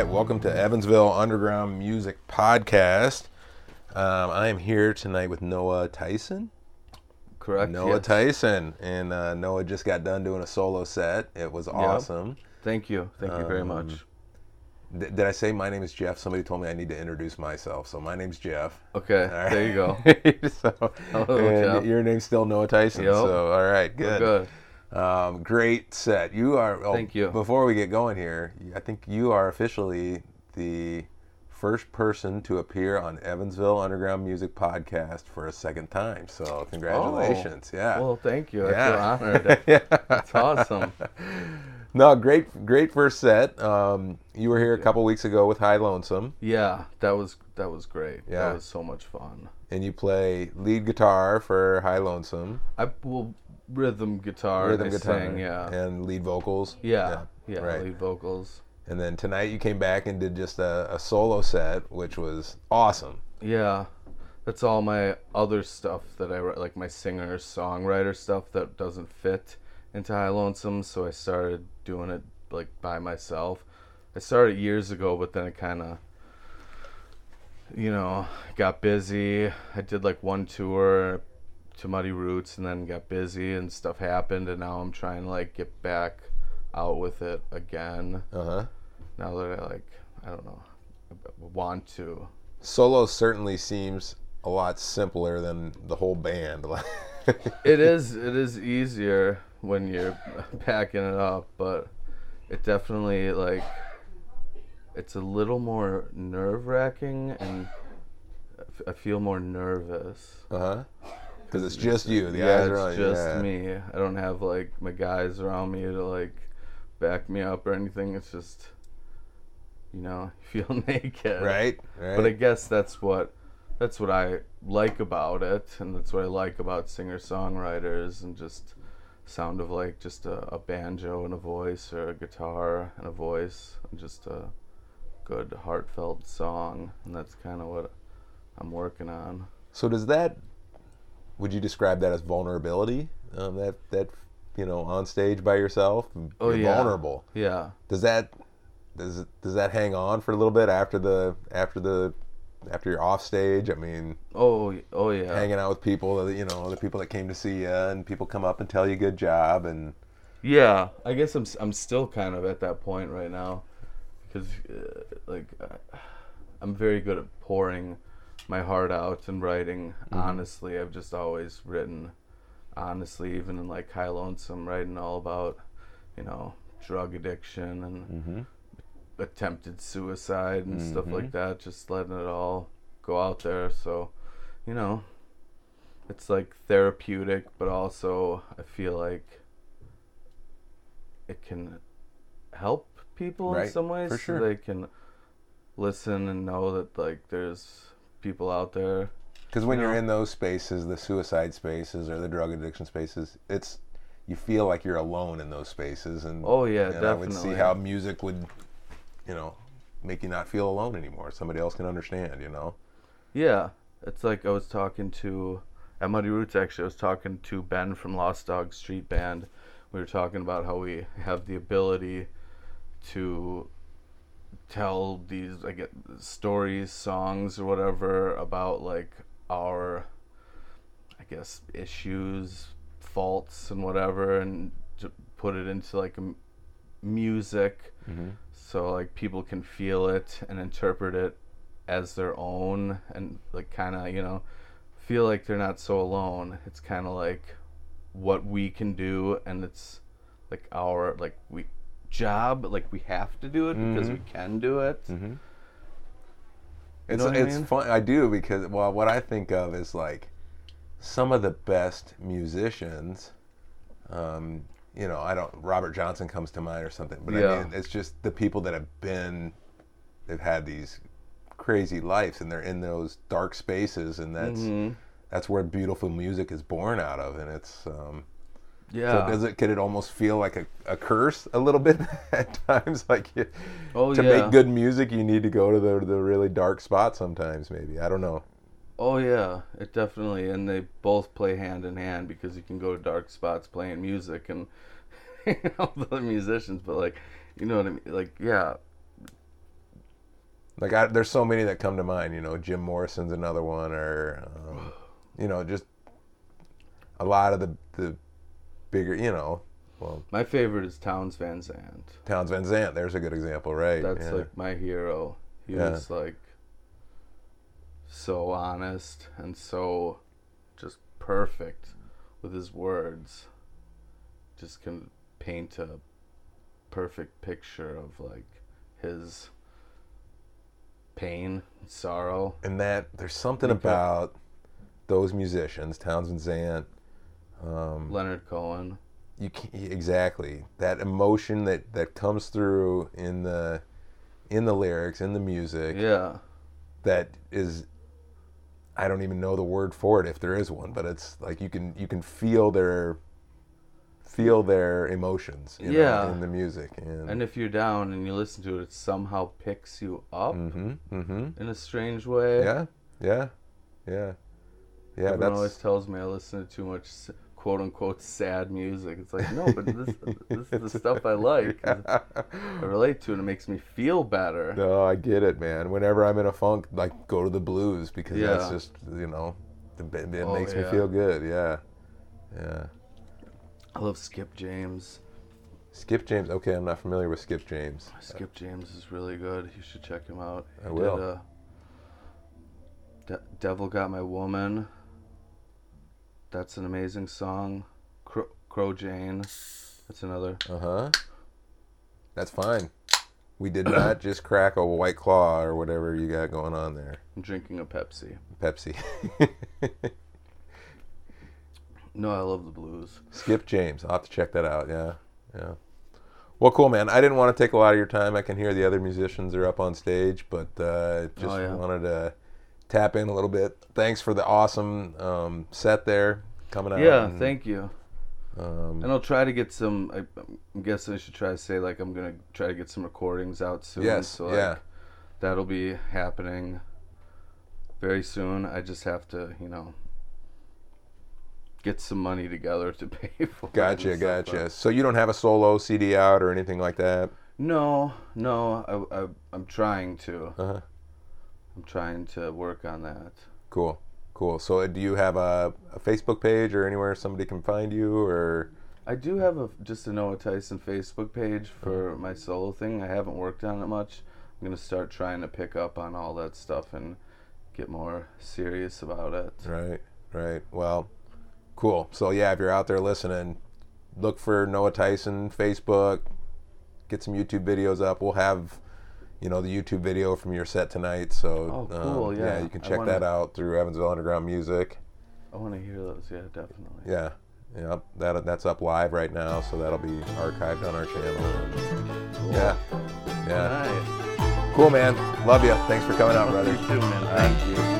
Right, welcome to Evansville Underground Music Podcast. Um, I am here tonight with Noah Tyson. Correct. Noah yes. Tyson, and uh, Noah just got done doing a solo set. It was awesome. Thank you. Thank you very Um, much. Th- did I say my name is Jeff? Somebody told me I need to introduce myself. So my name's Jeff. Okay. All right. There you go. so, Hello, and Jeff. your name's still Noah Tyson. Yep. So all right, We're good. Um, great set. You are. oh, Thank you. Before we get going here, I think you are officially the first person to appear on Evansville Underground Music Podcast for a second time. So congratulations. yeah. Well, thank you. I Yeah. feel honored. yeah. That's awesome. No, great, great first set. Um, you were here a couple weeks ago with High Lonesome, Yeah, that was that was great. Yeah. That was so much fun. and you play lead guitar for High Lonesome, I well rhythm guitar. rhythm guitar, sang, yeah. and lead vocals. yeah. Yeah. right. Lead vocals. And then tonight you came back and did just a, a solo set, which was awesome. Yeah. That's all my other stuff that I write, like my singer songwriter stuff that doesn't fit into High Lonesome. So I started doing it like by myself. I started years ago, but then it kind of, you know, got busy. I did like one tour to Muddy Roots and then got busy and stuff happened. And now I'm trying to like get back out with it again. Uh huh. Now that I like, I don't know, want to. Solo certainly seems a lot simpler than the whole band. it is it is easier when you're packing it up but it definitely like it's a little more nerve wracking and I feel more nervous. uh huh. Because it's just you. The yeah, eyes it's are on you. just yeah. me. I don't have like my guys around me to like back me up or anything. It's just you know, you feel naked. Right. Right. But I guess that's what that's what I like about it, and that's what I like about singer songwriters and just sound of like just a, a banjo and a voice or a guitar and a voice and just a good heartfelt song, and that's kind of what I'm working on. so does that? Would you describe that as vulnerability? Um, that that you know on stage by yourself, Oh, you're yeah. vulnerable. Yeah. Does that does it, does that hang on for a little bit after the after the after you're off stage? I mean, Oh. Oh yeah. hanging out with people, that, you know, the people that came to see you, and people come up and tell you good job, and Yeah, I guess I'm I'm still kind of at that point right now, because uh, like uh, I'm very good at pouring my heart out and writing. Mm-hmm. Honestly, I've just always written honestly, even in like High Lonesome, writing all about you know drug addiction and mm-hmm. attempted suicide and stuff mm-hmm. like that. Just letting it all go out there. So, you know, it's like therapeutic, but also I feel like it can help people Right, in some ways. for so they can listen and know that like there's people out there. Because when You you're in those spaces, the suicide spaces or the drug addiction spaces, it's you feel like you're alone in those spaces, and Oh yeah, and I would see how music would, you know, make you not feel alone anymore. Somebody else can understand, you know. Yeah, it's like I was talking to at Muddy Roots. Actually, I was talking to Ben from Lost Dog Street Band. We were talking about how we have the ability to tell these I get stories, songs, or whatever about like our, I guess, issues, faults, and whatever, and to put it into like a m- music. Mm-hmm. So like people can feel it and interpret it as their own and like kind of you know feel like they're not so alone. It's kind of like what we can do and it's like our like we job like we have to do it because we can do it Mm-hmm. It's I it's mean? fun. I do because well, what I think of is like some of the best musicians. Um, you know, I don't. Robert Johnson comes to mind or something, but I mean, it's just the people that have been, they've had these crazy lives, and they're in those dark spaces, and that's Mhm. that's where beautiful music is born out of, and it's. Um, yeah So does it? Could it almost feel like a, a curse a little bit at times? Like you, Oh, to yeah. make good music, you need to go to the the really dark spot sometimes. Maybe I don't know. Oh yeah, it definitely, and they both play hand in hand because you can go to dark spots playing music and out with other musicians, but like, you know what I mean? Like, yeah, Like I, there's so many that come to mind. You know, Jim Morrison's another one, or um, you know, just a lot of the the bigger. You know, well, My favorite is Townes Van Zandt. Townes Van Zandt. There's a good example, right? That's yeah. like my hero. He Yeah. was like so honest and so just perfect with his words. Just can paint a perfect picture of like his pain, sorrow. and that there's something about those musicians, Townes Van Zandt. Um, Leonard Cohen. you can exactly that emotion that that comes through in the in the lyrics in the music Yeah. that is I don't even know the word for it if there is one, but it's like you can you can feel their feel their emotions you know, Yeah. in the music and, And if you're down and you listen to it, it somehow picks you up mm-hmm, mm-hmm. in a strange way. yeah yeah yeah yeah Everyone always tells me I listen to too much quote unquote sad music. It's like, no, but this, this is the stuff I like. I relate to it, and it makes me feel better. no I get it man whenever I'm in a funk like go to the blues because that's just you know it, it Oh, makes me feel good yeah yeah I love Skip James. Skip James. Okay, I'm not familiar with Skip James. Skip James is really good. You should check him out. I He will. Did, uh, De- Devil Got My Woman. That's an amazing song. Cro, Crow Jane. That's another. Uh huh. That's fine. We did not just crack a white claw or whatever you got going on there. I'm drinking a Pepsi. Pepsi. No, I love the blues. Skip James. I'll have to check that out. Yeah. Yeah. Well, cool, man. I didn't want to take a lot of your time. I can hear the other musicians are up on stage, but uh, just Oh, yeah. wanted to tap in a little bit. Thanks for the awesome um, set there coming out. Yeah, and, thank you. um, And I'll try to get some. I, I'm guessing I should try to say like I'm gonna try to get some recordings out soon. Yes, So like, yeah. that'll be happening very soon. I just have to, you know, get some money together to pay for. it Gotcha, gotcha. So you don't have a solo CD out or anything like that? No, no. I, I I'm trying to. Uh huh. I'm trying to work on that. Cool, cool. So uh, do you have a, a Facebook page or anywhere somebody can find you or? I do have a just a Noah Tyson Facebook page for my solo thing. I haven't worked on it much. I'm gonna start trying to pick up on all that stuff and get more serious about it. Right, right. Well, cool. So yeah, if you're out there listening, look for Noah Tyson Facebook. Get some YouTube videos up. We'll have, you know, the YouTube video from your set tonight. So Oh, cool, um, yeah. you can check wanna- that out through Evansville Underground Music. I want to hear those. Yeah, definitely. Yeah, yeah. That that's up live right now, so that'll be archived on our channel. Cool. Yeah, yeah. Nice. Cool, man. Love you. Thanks for coming out, brother. You too, man. Thank you.